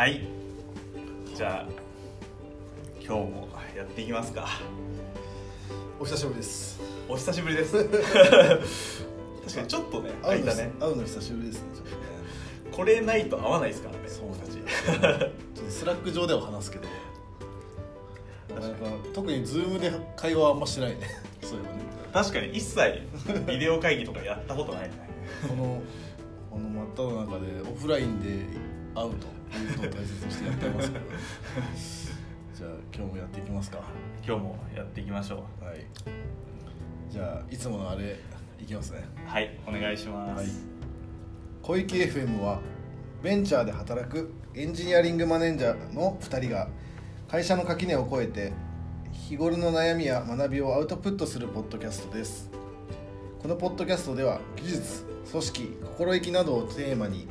はい。じゃあ今日もやっていきますか。お久しぶりです。お久しぶりです。確かにちょっとね会うの空いたね。会うの久しぶりですね。これないと合わないですからねそう僕たち。ちょっとスラック上では話すけど。なかなか特にズームで会話はあんましてないね。そういえばね。確かに一切ビデオ会議とかやったことないね。このこの真っ只中でオフラインで会うとことを大切にしてやってますけど。じゃあ今日もやっていきますか。今日もやっていきましょはい。じゃあいつものあれいきますね。うはいお願いします、はい。小池 FM はベンチャーで働くエンジニアリングマネージャーの2人が会社の垣根を越えて日頃の悩みや学びをアウトプットするポッドキャストです。このポッドキャストでは技術組織心意気などをテーマに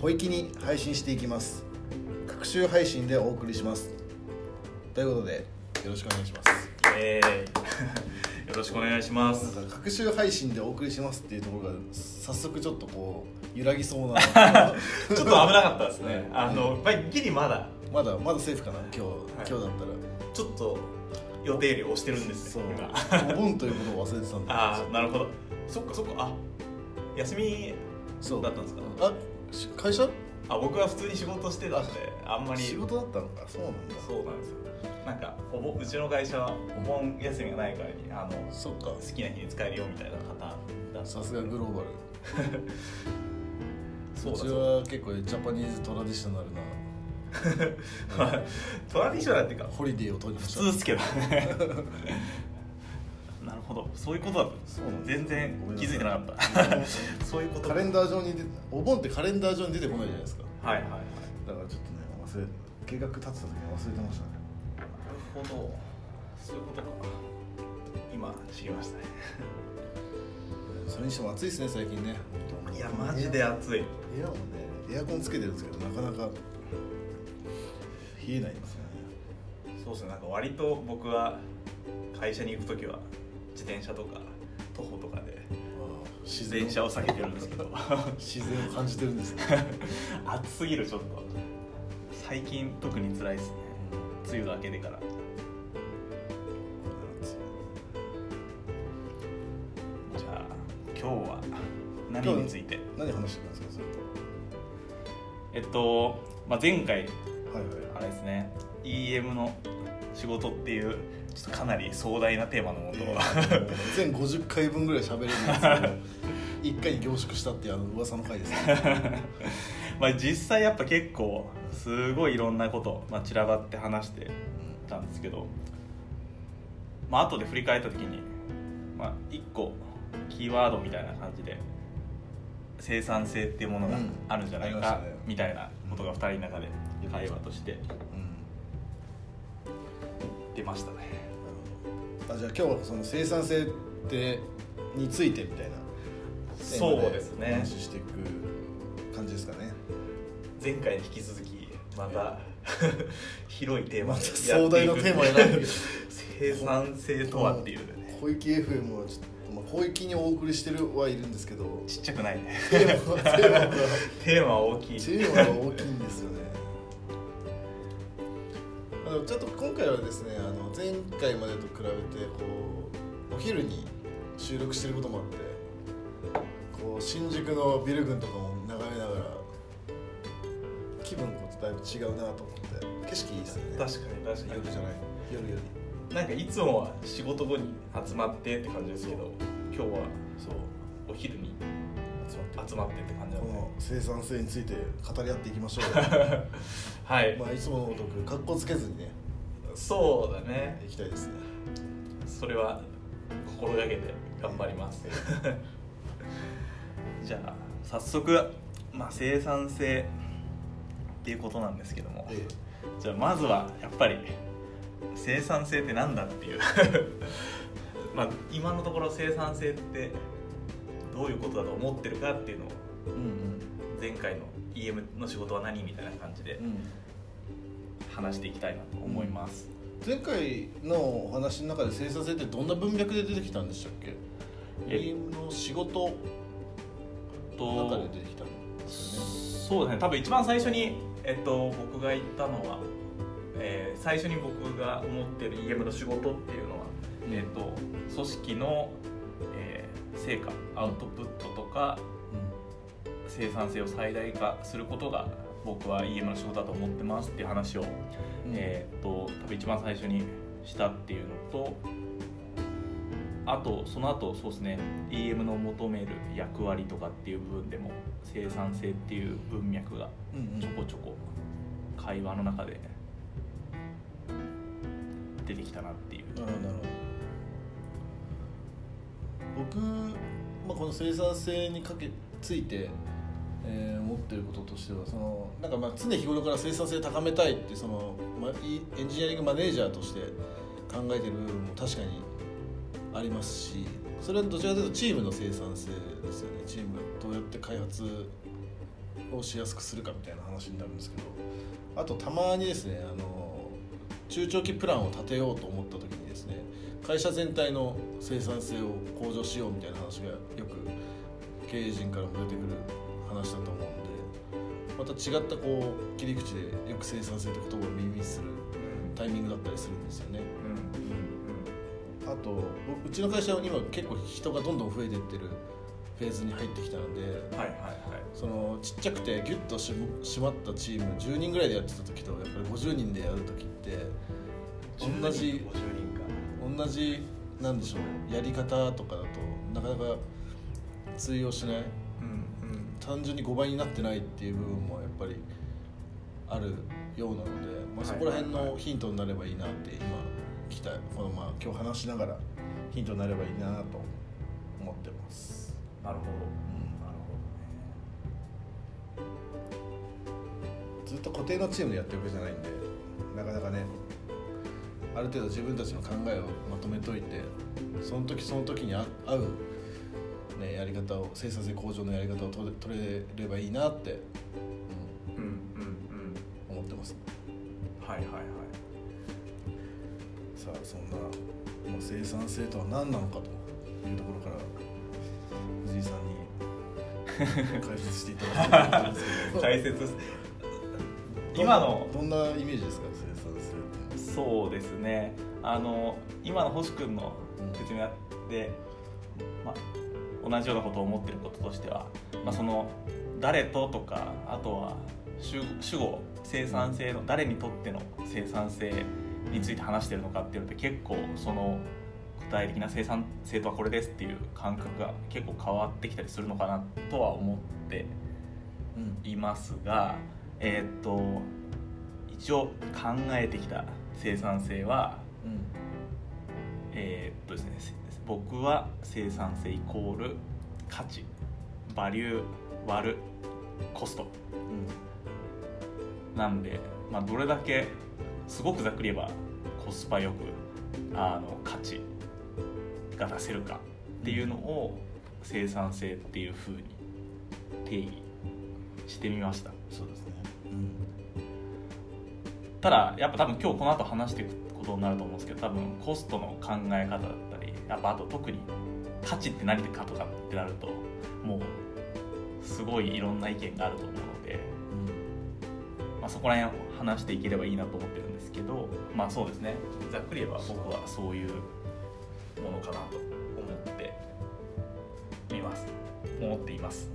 小粋に配信していきます。各週配信でお送りします。ということでよろしくお願いします。えー、よろしくお願いします。なんか各週配信でお送りしますっていうところが早速ちょっとこう揺らぎそうな。ちょっと危なかったですね。あの、まあ、ギリまだ。まだまだセーフかな今日、い。今日だったら。ちょっと予定より押してるんですそう。お盆ということを忘れてたんだ ああなるほど。そっかそっか。あ休みそうだったんですか？あし会社？あ僕は普通に仕事してたんであんまり。仕事だったのか。そうなんだ。そうなんですよ。なんかお盆うちの会社はお盆休みがないからにあのそっか。好きな日に使えるよみたいなパターンださすがグローバル。そうだちは結構ジャパニーズトラディショナルな。まあトラディショナルっていうかホリデーを取りま普した通ですけどねほど。そういうことだ全然気づいてなかった。そういうこと。カレンダー上に出お盆ってカレンダー上に出てこないじゃないですか。はいはいはい。だからちょっとね忘れ計画立てた時に忘れてましたね。なるほど。そういうことか。今知りましたね。それにしても暑いですね最近ね。いやマジで暑い。部屋もねエアコンつけてるんですけどなかなか冷えないんですよね。そうですね。なんか割と僕は会社に行く時は自転車とか徒歩とかで自自転車を避けてるんですけど。自然を感じてるんですね。暑すぎるちょっと。最近特に辛いですね。梅雨が明けてから。じゃあ今日は何について？何話してたんですかそれえっと、まあ、前回はいあれですね。EM の仕事っていうちょっとかなり壮大なテーマのもと、はい全50回分ぐらい喋れるんですけど 一回に凝縮したっていうあの噂の回ですね。まあ実際やっぱ結構すごいいろんなこと、まあ、散らばって話してたんですけど、まあ後で振り返った時に、まあ、1個キーワードみたいな感じで生産性っていうものがあるんじゃないかみたいなことが2人の中で会話としてましたね。あじゃあ今日はその生産性ってについてみたいな。そうですね。話していく感じですかね。前回に引き続きまた 広いテーマで壮大なテーマ選んで生産性とはっていうね。小池 FM はちょっと、まあ、小池にお送りしてるはいるんですけど。ちっちゃくないね。テーマは 大きい。テーマが大きいんですよねちょっと今回はですねあの前回までと比べてこうお昼に収録してることもあってこう新宿のビル群とかも眺めながら気分こうだいぶ違うなと思って景色いいですよね。確かに確かに。夜じゃない。夜よりなんかいつもは仕事後に集まってって感じですけど今日はそうお昼に集まって集まってって感じなのでこの生産性について語り合っていきましょう はい、まあいつものごとく格好つけずにね。そうだね。いきたいですね。それは心がけて頑張ります。じゃあ早速、まあ、生産性っていうことなんですけども。え。じゃあまずはやっぱり生産性ってなんだっていう。まあ今のところ生産性ってどういうことだと思ってるかっていうのを前回の EM の仕事は何みたいな感じでうん。うん話していきたいなと思います、前回のお話の中で生産性ってどんな文脈で出てきたんでしたっけ？え EM の仕事の中とで出てきたんですよねそうですね。多分一番最初に、えっと僕が言ったのは、えー最初に僕が思ってる EM の仕事っていうのは、えっと組織の、えー成果アウトプットとか生産性を最大化することが僕は EM の仕事だと思ってますっていう話を、うん。えーっと多分一番最初にしたっていうのとあとその後そうですね EM の求める役割とかっていう部分でも生産性っていう文脈がうんうん。ちょこちょこ会話の中で出てきたなっていう。なるほど僕、まあ、この生産性にかけついて、えー思ってることとしてはそのなんかまあ常日頃から生産性高めたいってその、ま、エンジニアリングマネージャーとして考えてる部分も確かにありますしそれはどちらかというとチームの生産性ですよね。チームどうやって開発をしやすくするかみたいな話になるんですけどあとたまにですねあの中長期プランを立てようと思った時にですね会社全体の生産性を向上しようみたいな話がよく経営陣からも出てくる話だと思うんでまた違ったこう切り口でよく生産性って言葉を耳にするタイミングだったりするんですよね。あと僕うちの会社は今結構人がどんどん増えていってるフェーズに入ってきたのではいはいはい。そのちっちゃくてギュッとし締まったチーム10人ぐらいでやってた時とやっぱり50人でやる時って同じ50人か同じなんでしょうやり方とかだとなかなか通用しない。うんうん。単純に5倍になってないっていう部分もやっぱりあるようなので、まあ、そこら辺のヒントになればいいなって今来たこのまあ今日話しながらヒントになればいいなと思ってます。なるほど、なるずっと固定のチームでやってるわけじゃないんでなかなかねある程度自分たちの考えをまとめといてその時その時に合合う、ね、やり方を生産性向上のやり方を取れ取れればいいなって、うん。うんうんうん、思ってます。はいはいはい。さあそんな、まあ、生産性とは何なのかというところから藤井さんに解説していただきたいと思うんですけど。解説今のどんなイメージですか？そうですね。あの今の星君の説明で、まあ、同じようなことを思ってることとしては、まあ、その誰ととかあとは主主語生産性の誰にとっての生産性について話してるのかっていうのって結構その具体的な生産性とはこれですっていう感覚が結構変わってきたりするのかなとは思ってうん。いますが、えーっと一応考えてきた生産性はうん。えーっとですね。せ僕は生産性イコール価値バリュー割るコスト。なんで、まあ、どれだけすごくざっくり言えばコスパよくあの価値が出せるかっていうのを生産性っていうふうに定義してみました。そうですねただやっぱ多分今日この後話していくことになると思うんですけど多分コストの考え方だったりやっぱあと特に価値って何かとかってなるともうすごいいろんな意見があると思うので、まあ、そこら辺を話していければいいなと思ってるんですけどまあそうですね。ざっくり言えば僕はそういうものかなと思っています。思っています。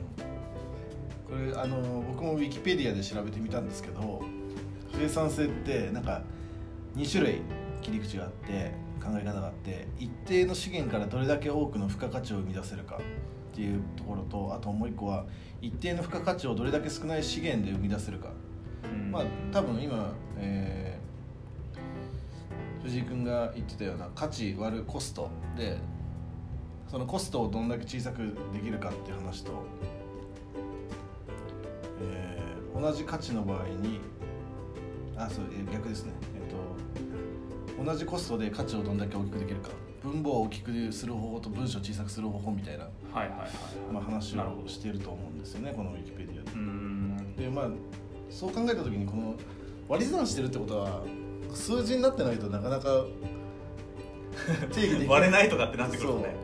これあの僕もウィキペディアで調べてみたんですけど生産性ってなんか2種類切り口があって考え方があって一定の資源からどれだけ多くの付加価値を生み出せるかっていうところとあともう一個は一定の付加価値をどれだけ少ない資源で生み出せるか。まあ多分今、えー藤井君が言ってたような価値割るコストでそのコストをどんだけ小さくできるかっていう話と、えー同じ価値の場合にあそうえー逆ですね。えっと同じコストで価値をどんだけ大きくできるか。分母を大きくする方法と文章を小さくする方法みたいな、はいはいはい、まあ、話をしていると思うんですよねこのウィキペディアで。うーん。でまあそう考えた時にこの割り算してるってことは数字になってないとなかなか 定義でき割れないとかってなってくるとね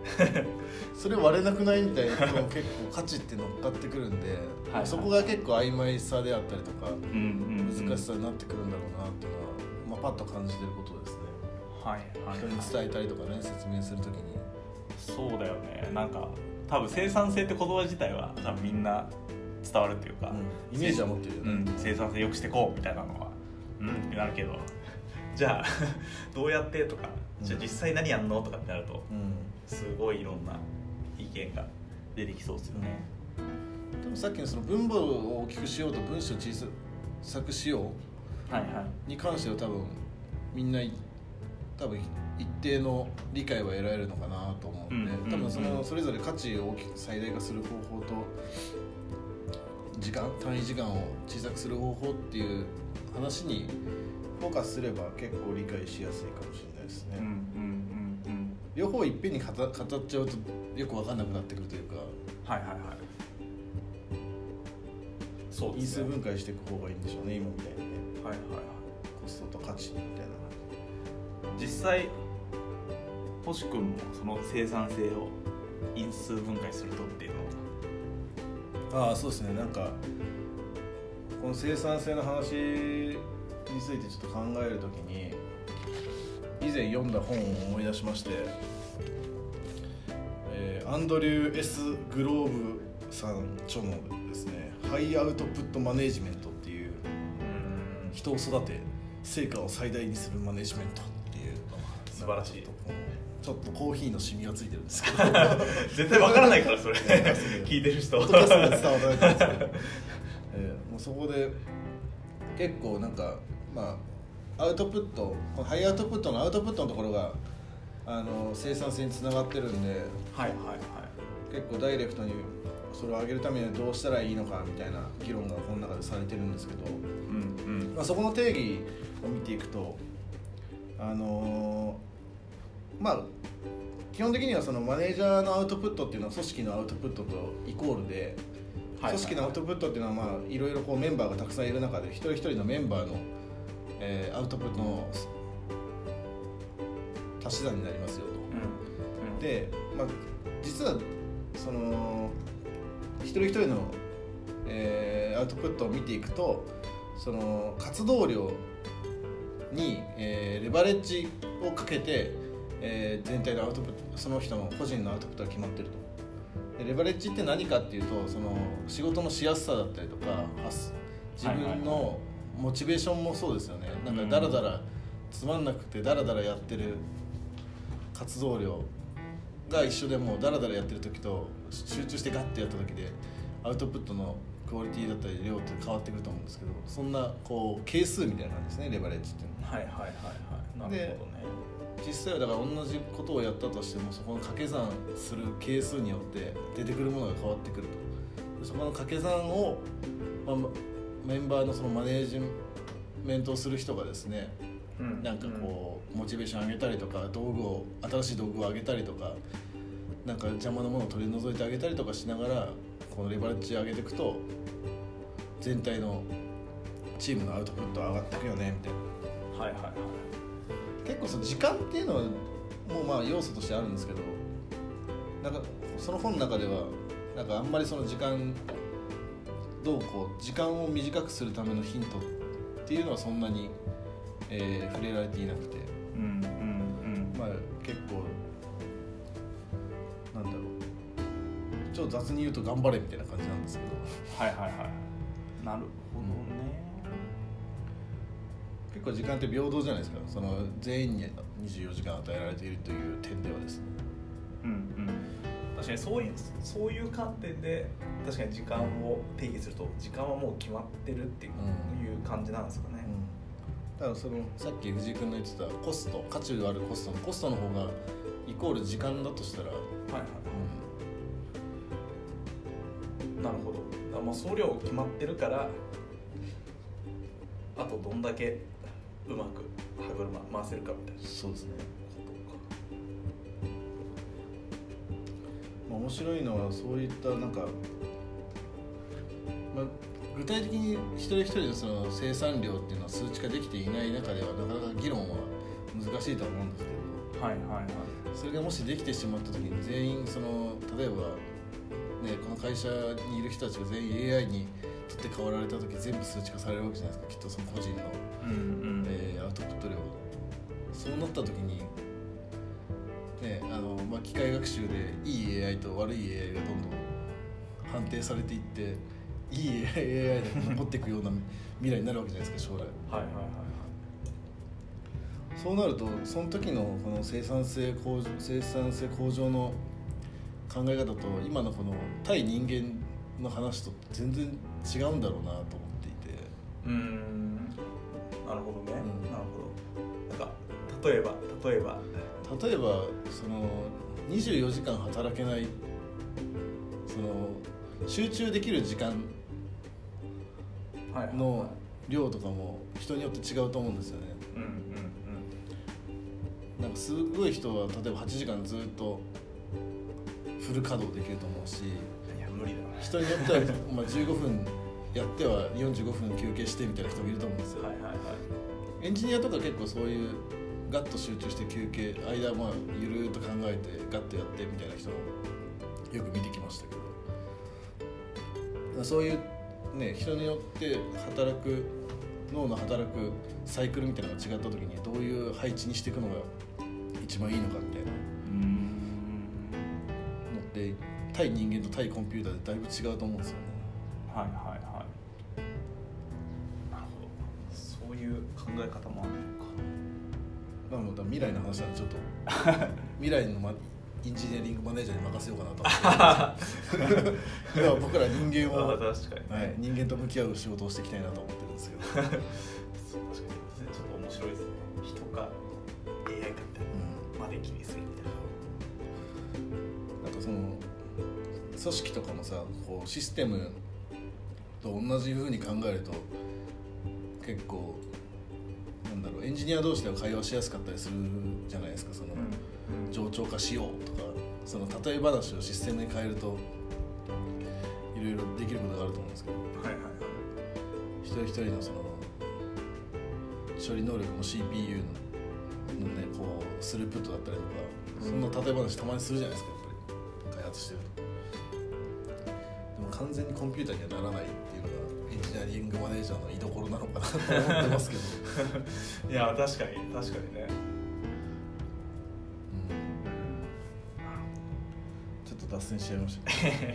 それ割れなくないみたいなのも結構価値って乗っかってくるんではいそこが結構曖昧さであったりとかうんうんうん。難しさになってくるんだろうなっていうのは、まあ、パッと感じてることですね。はいはい、人に伝えたりとかね説明するときに。そうだよね。なんか多分生産性って言葉自体は多分みんな伝わるっていうか、イメージは持ってるよね、うん、生産性良くしてこうみたいなのはうんってなるけど じゃあ どうやってとかじゃあ実際何やんのとかってなるとうん。すごいいろんな意見が出てきそうですよね、でもさっきのその分母を大きくしようと文章を小さくしよはいはい。うに関しては多分みんな多分一定の理解は得られるのかなと思うんで、うん多分そうんうん。のそれぞれ価値を大きく最大化する方法と時間単位時間を小さくする方法っていう話にフォーカスすれば結構理解しやすいかもしれないですね、うんうんうん両方いっぺんに語語っちゃうとよく分かんなくなってくるというかうんはいはいはい。そうで因数分解していく方がいいんでしょうね今みたいにね。はいはいはい。コストと価値みたいな。実際星君もその生産性を因数分解するとっていうのは。ああそうですね。なんかこの生産性の話についてちょっと考えるときに以前読んだ本を思い出しまして、えーアンドリュー・ S・ グローブさん著のですね「ハイアウトプットマネジメント」っていう人を育て成果を最大にするマネジメントっていう。素晴らしい。ちょっとコーヒーのシミがついてるんですけど。絶対わからないからそれ。聞いてる人。えーもうそこで結構なんかまあアウトプットこのハイアウトプットのアウトプットのところがあの生産性につながってるんではいはいはい。結構ダイレクトにそれを上げるためにはどうしたらいいのかみたいな議論がこの中でされてるんですけど、うんうん。まあ、そこの定義を見ていくとあのーまあ基本的にはそのマネージャーのアウトプットっていうのは組織のアウトプットとイコールではい組織のアウトプットっていうのはまあいろいろこうメンバーがたくさんいる中で一人一人のメンバーの、えーアウトプットの足し算になりますよと。うん。うん。で、まあ、実はその一人一人の、えーアウトプットを見ていくとその活動量に、えーレバレッジをかけて、えー全体のアウトプットその人の個人のアウトプットが決まってると。でレバレッジって何かっていうとその仕事のしやすさだったりとか発自分のモチベーションもそうですよね。なんかダラダラつまんなくてダラダラやってる活動量が一緒でもダラダラやってる時と集中してガッてやった時でアウトプットのクオリティだったり量って変わってくると思うんですけどそんなこう係数みたいな感じですねレバレッジっていうのは。はいはいはいはい。なるほどね。実際はだから同じことをやったとしてもそこの掛け算する係数によって出てくるものが変わってくると。でそこの掛け算を、まあ、メンバーのそのマネージメントをする人がですねうんなんかこうモチベーション上げたりとか道具を新しい道具を上げたりとかなんか邪魔なものを取り除いてあげたりとかしながらこのレバレッジ上げていくと全体のチームのアウトプット上がっていくよねみたいな。はいはいはい。結構その時間っていうのはもうまあ要素としてあるんですけどなんかその本の中ではなんかあんまりその時間どうこう時間を短くするためのヒントっていうのはそんなに、えー触れられていなくて。うんうんうん。まあ結構なんだろう。ちょっと雑に言うと頑張れみたいな感じなんですけど。はいはいはい。なるほどね。結構時間って平等じゃないですか。その全員に24時間与えられているという点ではですね。うんうん。確かにそういうそういう観点で確かに時間を定義すると時間はもう決まってるっていう,、う感じなんですかね、だからそのさっき藤井君の言ってたコスト価値があるコストのコストの方がイコール時間だとしたら、はいはい。なるほど。もう総量決まってるからあとどんだけうまく歯車回せるかみたいな。そうですね、まあ、面白いのはそういったなんか、まあ、具体的に一人一人のその生産量っていうのは数値化できていない中ではなかなか議論は難しいとは思うんですけど。かはいはいはい。それがもしできてしまった時に全員その例えばねこの会社にいる人たちが全員 AI に取って代わられた時全部数値化されるわけじゃないですかきっとその個人の、うんうん。えーアウトプット量が。そうなった時にねあの、まあ、機械学習でいい AI と悪い AI がどんどん判定されていっていい AI で残っていくような未来になるわけじゃないですか将来。はいはいはいそうなるとその時のこの生産性向上生産性向上の考え方と今のこの対人間の話と全然違うんだろうなと思っていて。うーん。なるほどね、うん。なるほど。なんか例えば例えば。例えばその24時間働けないその集中できる時間の量とかも人によって違うと思うんですよね。うんうんなんかすごい人は例えば8時間ずっとフル稼働できると思うしうんいや無理だな。人によっては まあ15分やっては45分休憩してみたいな人もいると思うんですよ、はいはいはい。エンジニアとか結構そういうガッと集中して休憩間まあゆるーっと考えてガッとやってみたいな人もよく見てきましたけど。そういうね人によって働く脳の働くサイクルみたいなのが違った時にどういう配置にしていくのが一番いいのかみたいな。のって対人間と対コンピューターでだいぶ違うと思うん。ですよねはいはいはいなるほどそういう考え方もあるのかなので未来の話なん。でちょっと未来の、ま、エンジニアリングマネージャーに任せようかなと思って。今は僕ら人間を、あはい、人間と向き合う仕事をしていきたいなと思ってるんですけど、そう確かにちょっと面白いですね。人か AI かみたいな。まで気にするみたいなんかその組織とかもさこうシステムと同じふうに考えると結構なんだろうエンジニア同士では会話しやすかったりするじゃないですかその、な冗長化しようとかその例え話をシステムに変えるといろいろできることがあると思うんですけどはいはいはい一人一人のその処理能力の CPU ののねこうスループットだったりとかそんな例え話たまにするじゃないですかやっぱり開発してると。でも完全にコンピューターにはならないっていうのがエンジニアリングマネージャーの居所なのかなと思ってますけど、いや確かに確かにね。脱線しちゃいました。け ど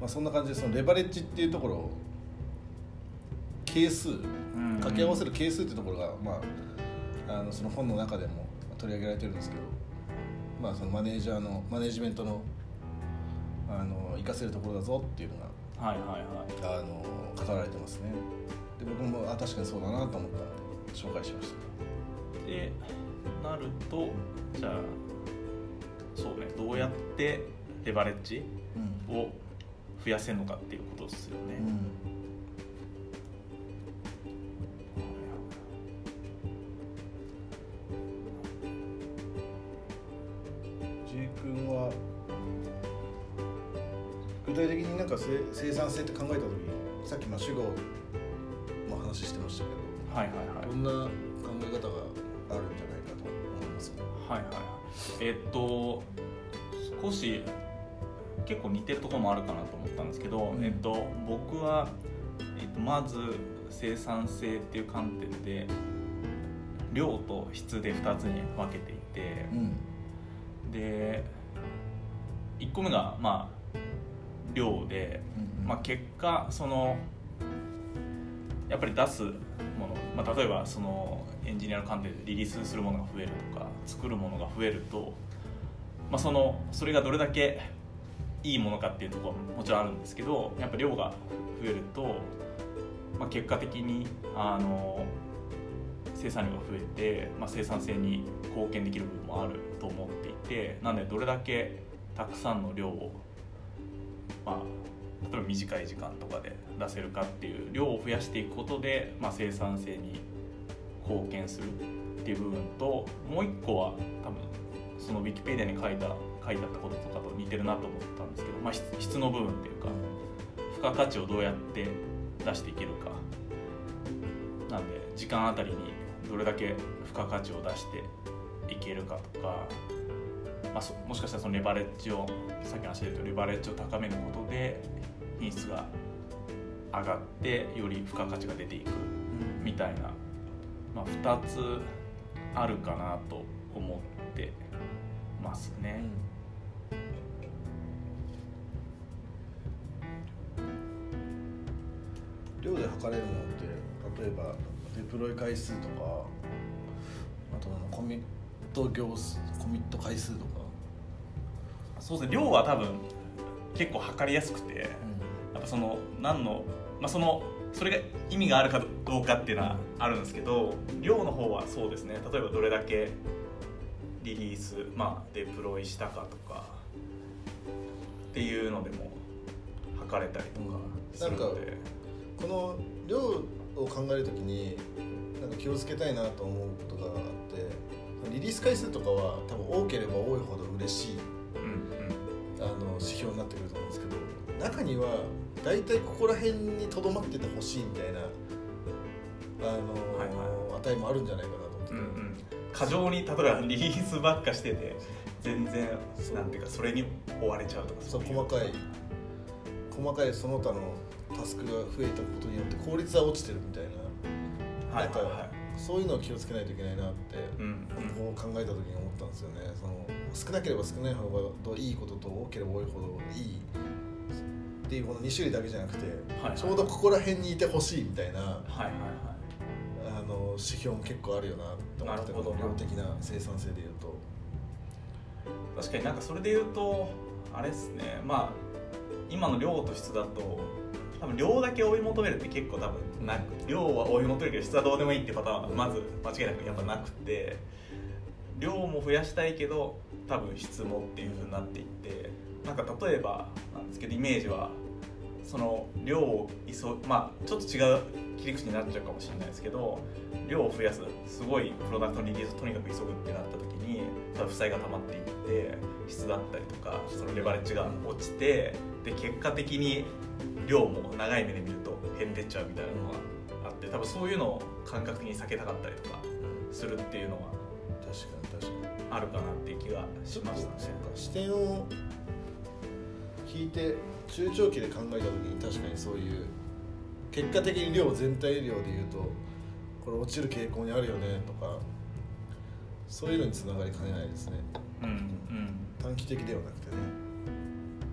まあそんな感じでそのレバレッジっていうところを係数掛け合わせる係数っていうところが、まあ、あのその本の中でも取り上げられてるんですけど、まあ、そのマネージャーのマネジメントのあの活かせるところだぞっていうのはいはいはい。があの語られてますね。で僕もあ確かにそうだなと思ったので紹介しました。でなるとじゃあそうね。どうやってレバレッジうん。を増やせるのかっていうことですよね、J 君は具体的になんかせ生産性って考えた時にさっきまあ主語の話してましたけどはいはいはい。どんな考え方があるんじゃないかと思いますはいはいはいえっと少し結構似てるところもあるかなと思ったんですけど、うん。えっと、僕は、えっと、まず生産性っていう観点で量と質で2つに分けていてうん。で1個目がまあ量で、まあ、結果そのやっぱり出すもの、まあ、例えばそのエンジニアの観点でリリースするものが増えるとか作るものが増えると、まあ、そのそれがどれだけいいものかっていうところももちろんあるんですけどやっぱ量が増えると、まあ、結果的にあの生産量が増えて、まあ、生産性に貢献できる部分もあると思っていてなのでどれだけたくさんの量を、まあ、例えば短い時間とかで出せるかっていう量を増やしていくことで、まあ、生産性に貢献するっていう部分ともう一個は多分そのウィキペディアに書いた書いてあったこととかと似てるなと思ったんですけど、まあ、質の部分っていうか付加価値をどうやって出していけるかなんで時間あたりにどれだけ付加価値を出していけるかとかまあ、そもしかしたらそのレバレッジをさっきの話で言うとレバレッジを高めることで品質が上がってより付加価値が出ていくみたいな、まあ、2つあるかなと思ってますね。量で測れるのって例えばデプロイ回数とかあとコミット行数コミット回数とか、そうですね。量は多分結構測りやすくて、やっぱその何の、まあ、そのそれが意味があるかどうかっていうのはあるんですけど量の方はそうですね。例えばどれだけリリース、まあ、デプロイしたかとかっていうのでも測れたりとかするので、この量を考えるときになんか気をつけたいなと思うことがあってリリース回数とかは多分多ければ多いほど嬉しいうん。あの指標になってくると思うんですけど中には大体ここら辺にとどまっててほしいみたいなあの、はい値もあるんじゃないかなと思ってて、うんうん。うん過剰に例えばリリースばっかしてて全然なんていうかそれに追われちゃうとかそうい細かい細かいその他のタスクが増えたことによって効率は落ちてるみたいな。はいはいはい。そういうのを気をつけないといけないなって、うんうん。こう考えた時に思ったんですよね。その少なければ少ないほどいいことと多ければ多いほどいいっていうこの2種類だけじゃなくて、はいはい。ちょうどここら辺にいてほしいみたいなはいはいはい。あの指標も結構あるよなと思ってなるほどこの量的な生産性でいうと。確かになんかそれで言うとあれですね。まあ今の量と質だと多分量だけ追い求めるって結構多分なく量は追い求めるけど質はどうでもいいってパターンはまず間違いなくやっぱなくて量も増やしたいけど多分質もっていう風になっていってなんか例えばなんですけどイメージはその量を急まあちょっと違う切り口になっちゃうかもしれないですけど量を増やすすごいプロダクトのリリースをとにかく急ぐってなった時に多分負債が溜まっていって質だったりとかそのレバレッジが落ちてで結果的に量も長い目で見ると減ってっちゃうみたいなのがあって多分そういうのを感覚的に避けたかったりとかするっていうのは確かに確かにあるかなっていう気がしましたね。視点を引いて中長期で考えた時に確かにそういう結果的に量全体量でいうとこれ落ちる傾向にあるよねとかそういうのにつながりかねないですね。うんうん。短期的ではなくてね。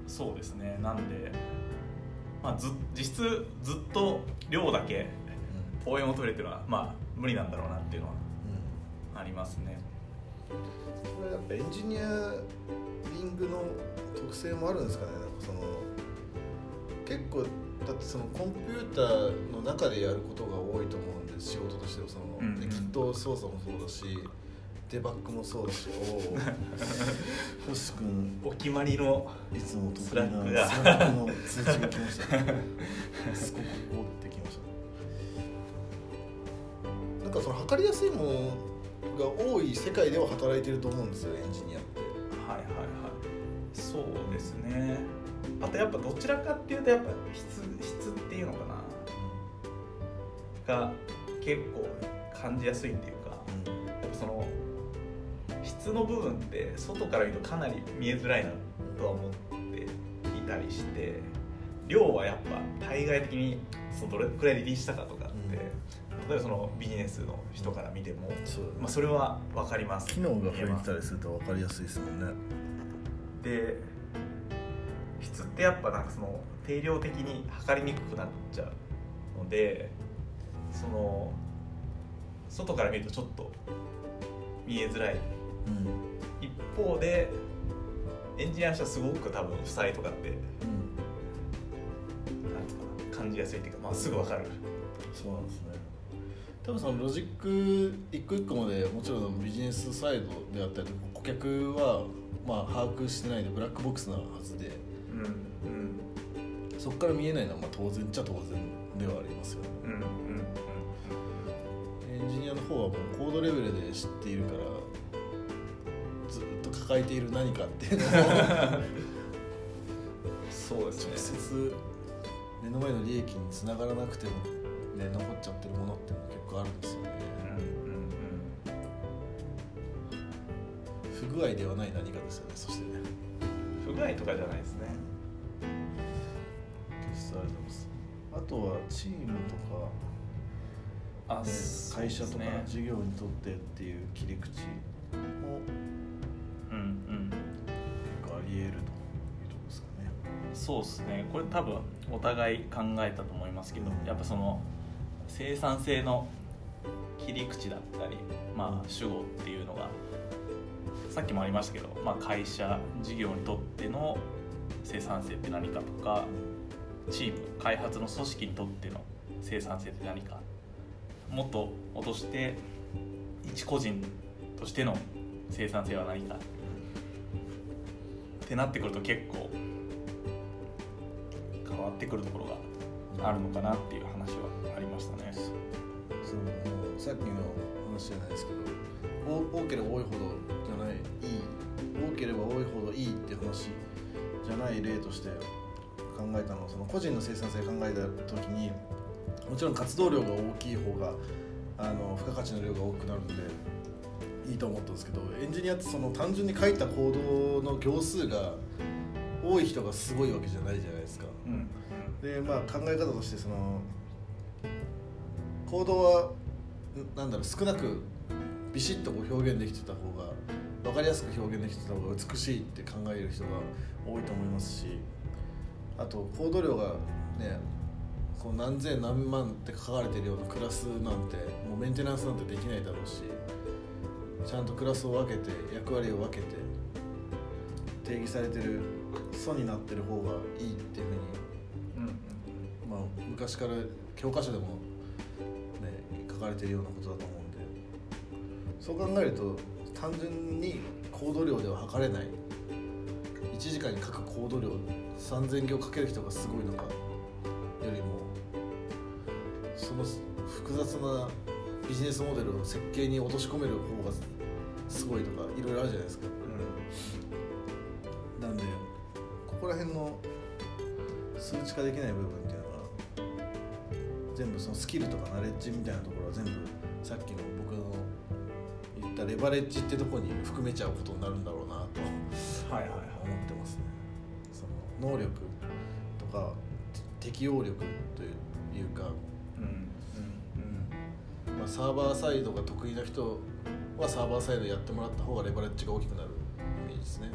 そうですね。なんで、まあ、ず実質ずっと量だけ応援を取れっていうのはまあ無理なんだろうなっていうのはありますね。これやっぱエンジニアリングの特性もあるんですかね。なんかその結構だってそのコンピューターの中でやることが多いと思うんです仕事としてはその、うんうん。で Git 操作もそうだしデバッグもそうだしおお 星君お決まりのいつもスラックが。なスラックの通知が来ました。ね すごくおってきました。なんかその測りやすいものが多い世界では働いてると思うんですよエンジニアって。はいはいはい。そうですねあとやっぱどちらかっていうとやっぱ質質っていうのかな。が結構感じやすいっていうか。やっぱその質の部分って外から見るとかなり見えづらいなとは思っていたりして。量はやっぱ対外的にそのどれくらいリリースしたかとかって、うん。例えばそのビジネスの人から見ても、そうまあ、それは分かります。機能が増えてたりす。ると分かりやすいですもんね。で質ってやっぱなんかその定量的に測りにくくなっちゃうのでその外から見るとちょっと見えづらい。うん。一方でエンジニアの人はすごく多分負債とかってなんつうかな感じやすいっていうか、まあ、すぐ分かる。そうなんですね。多分そのロジック一個一個までもちろんビジネスサイドであったりとか顧客はまあ把握してないでブラックボックスなはずでうんうんそこから見えないのはまあ当然っちゃ当然ではありますよね。うん。うん。エンジニアの方はもうコードレベルで知っているからずっと抱えている何かっていうのをそうですね直接目の前の利益につながらなくても、ね、残っちゃってるものっていうのは結構あるん。ですよね、うん。うん。不不具合ではない何かですよねそしてね不具合とかじゃないですね決してありがとうございます。あとはチームとかあでそう会社とか事業にとってっていう切り口もうんうん。結構あり得るというところですかね。そうですね。これ多分お互い考えたと思いますけど、うん。やっぱその生産性の切り口だったり、まあ、主語っていうのがさっきもありましたけど、まあ、会社事業にとっての生産性って何かとかチーム開発の組織にとっての生産性って何かもっと落として一個人としての生産性は何かってなってくると結構変わってくるところがあるのかなっていう話はありましたね。そのさっきの話じゃないですけど多多ければ多いほどじゃないいい多ければ多いほどいいって話じゃない例として考えたのはその個人の生産性考えた時にもちろん活動量が大きい方があの付加価値の量が多くなるのでいいと思ったんですけどエンジニアってその単純に書いたコードの行数が多い人がすごいわけじゃないじゃないですか。うんでまあ考え方としてそのコードはんなんだろう少なくビシッとこう表現できてた方が分かりやすく表現できてた方が美しいって考える人が多いと思いますしあとコード量がねこう何千何万って書かれてるようなクラスなんてもうメンテナンスなんてできないだろうしちゃんとクラスを分けて役割を分けて定義されてる素になってる方がいいっていうふうにうんまあ、昔から教科書でも、ね、書かれてるようなことだと思うんで。そう考えると単純にコード量では測れない。1時間に書くコード量3000行書ける人がすごいのかよりもその複雑なビジネスモデルを設計に落とし込める方がすごいとかいろいろあるじゃないですか。なんでここら辺の数値化できない部分っていうのは全部そのスキルとかナレッジみたいなところは全部さっきの僕の言ったレバレッジってところに含めちゃうことになるんだろうなと。はいはいはい。思っ能力とか適応力というか、うんうんまあ、サーバーサイドが得意な人はサーバーサイドやってもらった方がレバレッジが大きくなるイメージですね。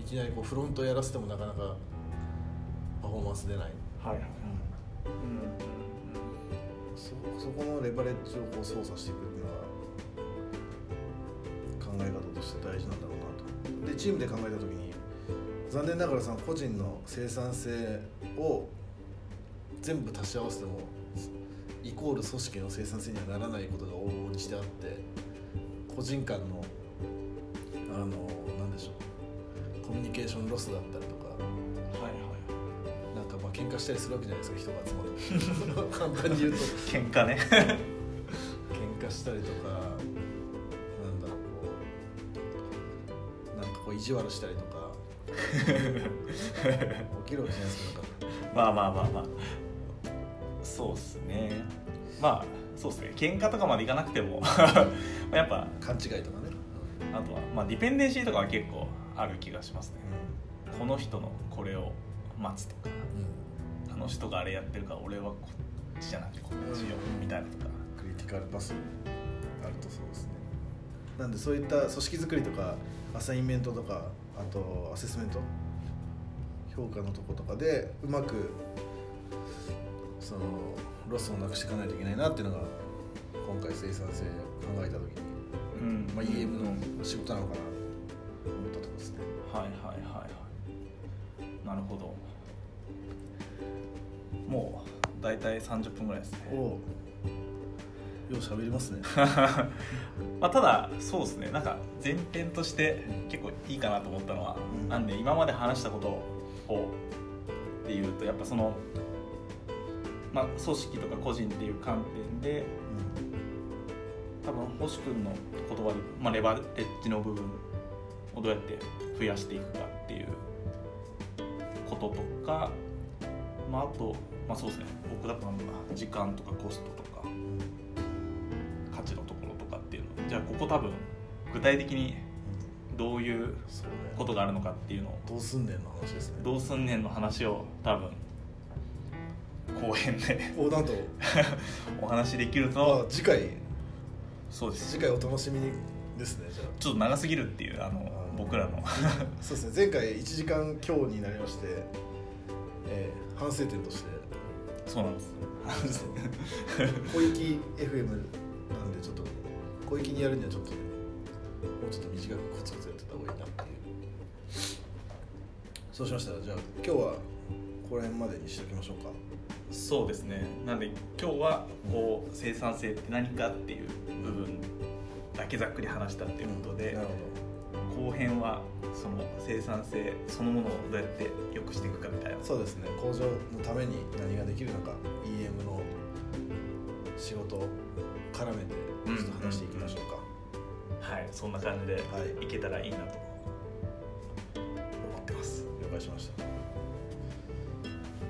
いきなりこうフロントやらせてもなかなかパフォーマンス出ない、はいはい。うんそそこのレバレッジをこう操作していくっていうのが考え方として大事なんだろうなと。でチームで考えた時に残念ながらその個人の生産性を全部足し合わせてもイコール組織の生産性にはならないことが往々にしてあって個人間のあのなんでしょうコミュニケーションロスだったりとかはいはい。なんかまあ喧嘩したりするわけじゃないですか人が集まる。簡単に言うと。喧嘩ね。喧嘩したりとかなんだろうこうなんかこう意地悪したりとか起きるわけじゃないですか。まあまあまあまあ。そうっすね。まあそうっすね。喧嘩とかまでいかなくても。やっぱ勘違いとかね、あとはまあディペンデンシーとかは結構ある気がしますね。この人のこれを待つとかうん。あの人があれやってるから俺はこっちじゃなくてこっちようんみたいなとか。クリティカルパスあるとそうですね。なんでそういった組織づくりとかアサインメントとかあとアセスメント？評価のとことかでうまくそのロスをなくしていかないといけないなっていうのが今回生産性考えた時に、うん。まあ、EM の仕事なのかなと思ったところですね。はいはいはいはい。なるほど。もう大体30分ぐらいですね。おおよう喋りますね。まあ、ただそうですね。なんか前編として結構いいかなと思ったのは、うん。なんで今まで話したことをっていうとやっぱその、まあ、組織とか個人っていう観点で多分星君の言葉で、まあ、レバレッジの部分をどうやって増やしていくかっていうこととか、まあ、あと、まあ、そうですね。僕だとなんだろうな。時間とかコストとかこ多分具体的にどういうことがあるのかっていうのをどうすんねんの話ですね。どうすんねんの話を多分後編で。おなんと。お話できるあと次回。そうです。次回お楽しみにですねじゃあ。ちょっと長すぎるっていうあの僕らの。そうですね。前回1時間強になりまして、えー反省点として。そうなんです。小域 FM なんでちょっと小域にやるにはちょっとねもうちょっと短くコツコツやってた方がいいなっていう。そうしましたらじゃあ今日はここら辺までにしておきましょうか。そうですね。なんで今日はこう生産性って何かっていう部分だけざっくり話したっていうことで、なるほ後編はその生産性そのものをどうやって良くしていくかみたいな。どそうですね。工場のために何ができるのか EM の仕事を絡めてちょっと話していきましょうか、はいそんな感じではい。いけたらいいなと。思ってます。了解しました。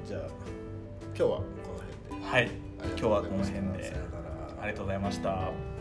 じゃあ今日はこの辺で。はい。今日はこの辺で。ありがとうございました